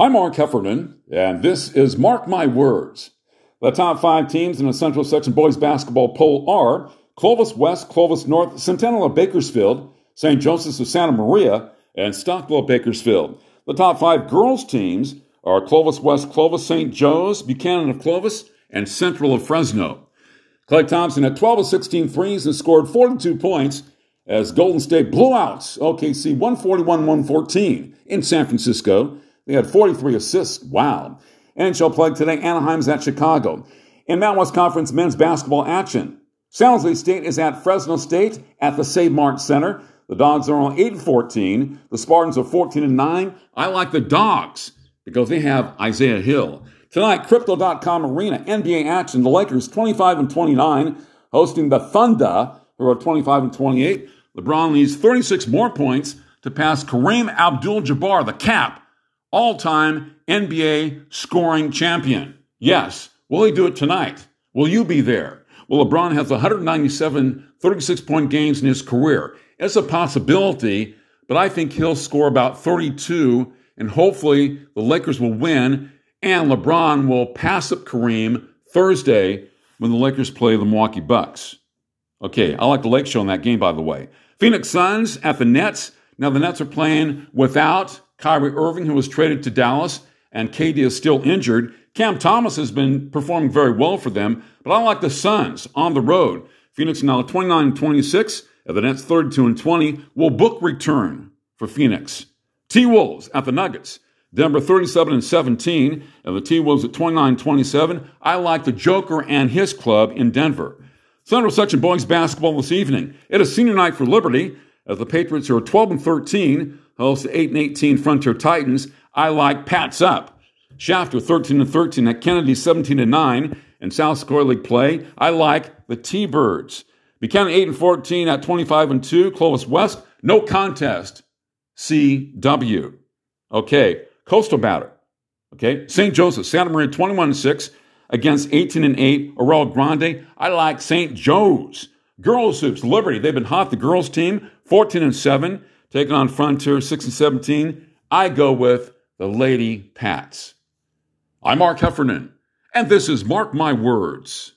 I'm Mark Heffernan, and this is Mark My Words. The top five teams in the Central Section Boys Basketball poll are Clovis West, Clovis North, Centennial of Bakersfield, St. Joseph's of Santa Maria, and Stockdale Bakersfield. The top five girls teams are Clovis West, Clovis, St. Joe's, Buchanan of Clovis, and Central of Fresno. Klay Thompson had 12 of 16 threes and scored 42 points as Golden State blew out OKC 141 114 in San Francisco. They had 43 assists. Wow. NHL play today. Anaheim's at Chicago. In Mountain West Conference men's basketball action, Jose State is at Fresno State at the Save Mart Center. The Dogs are on 8 and 14. The Spartans are 14 and 9. I like the Dogs because they have Isaiah Hill. Tonight, Crypto.com Arena, NBA action. The Lakers 25 and 29, hosting the Thunder, who are 25 and 28. LeBron needs 36 more points to pass Kareem Abdul Jabbar, the cap, all time NBA scoring champion. Yes. Will he do it tonight? Will you be there? Well, LeBron has 197 36 point games in his career. It's a possibility, but I think he'll score about 32, and hopefully the Lakers will win, and LeBron will pass up Kareem Thursday when the Lakers play the Milwaukee Bucks. Okay, I like the Lake Show in that game, by the way. Phoenix Suns at the Nets. Now, the Nets are playing without Kyrie Irving, who was traded to Dallas, and KD is still injured. Cam Thomas has been performing very well for them, but I like the Suns on the road. Phoenix now 29 26, and the Nets 32 and 20 will book return for Phoenix. T Wolves at the Nuggets. Denver 37 and 17, and the T Wolves at 29 27. I like the Joker and his club in Denver. Central Section Boys basketball this evening. It is senior night for Liberty as the Patriots are 12 and 13 Oh, host the 8 and 18 Frontier Titans. I like Pats up. Shafter 13 and 13 at Kennedy 17 and 9 in South Dakota League play. I like the T-Birds. Buchanan 8 and 14 at 25 and 2. Clovis West, no contest. CW. Okay. Coastal Batter. Okay. St. Joseph, Santa Maria 21 and 6 against 18 and 8. Arroyo Grande. I like St. Joe's. Girls Hoops, Liberty. They've been hot. The girls team 14 and 7 taking on Frontier 6 and 17. I go with the Lady Pats. I'm Mark Heffernan, and this is Mark My Words.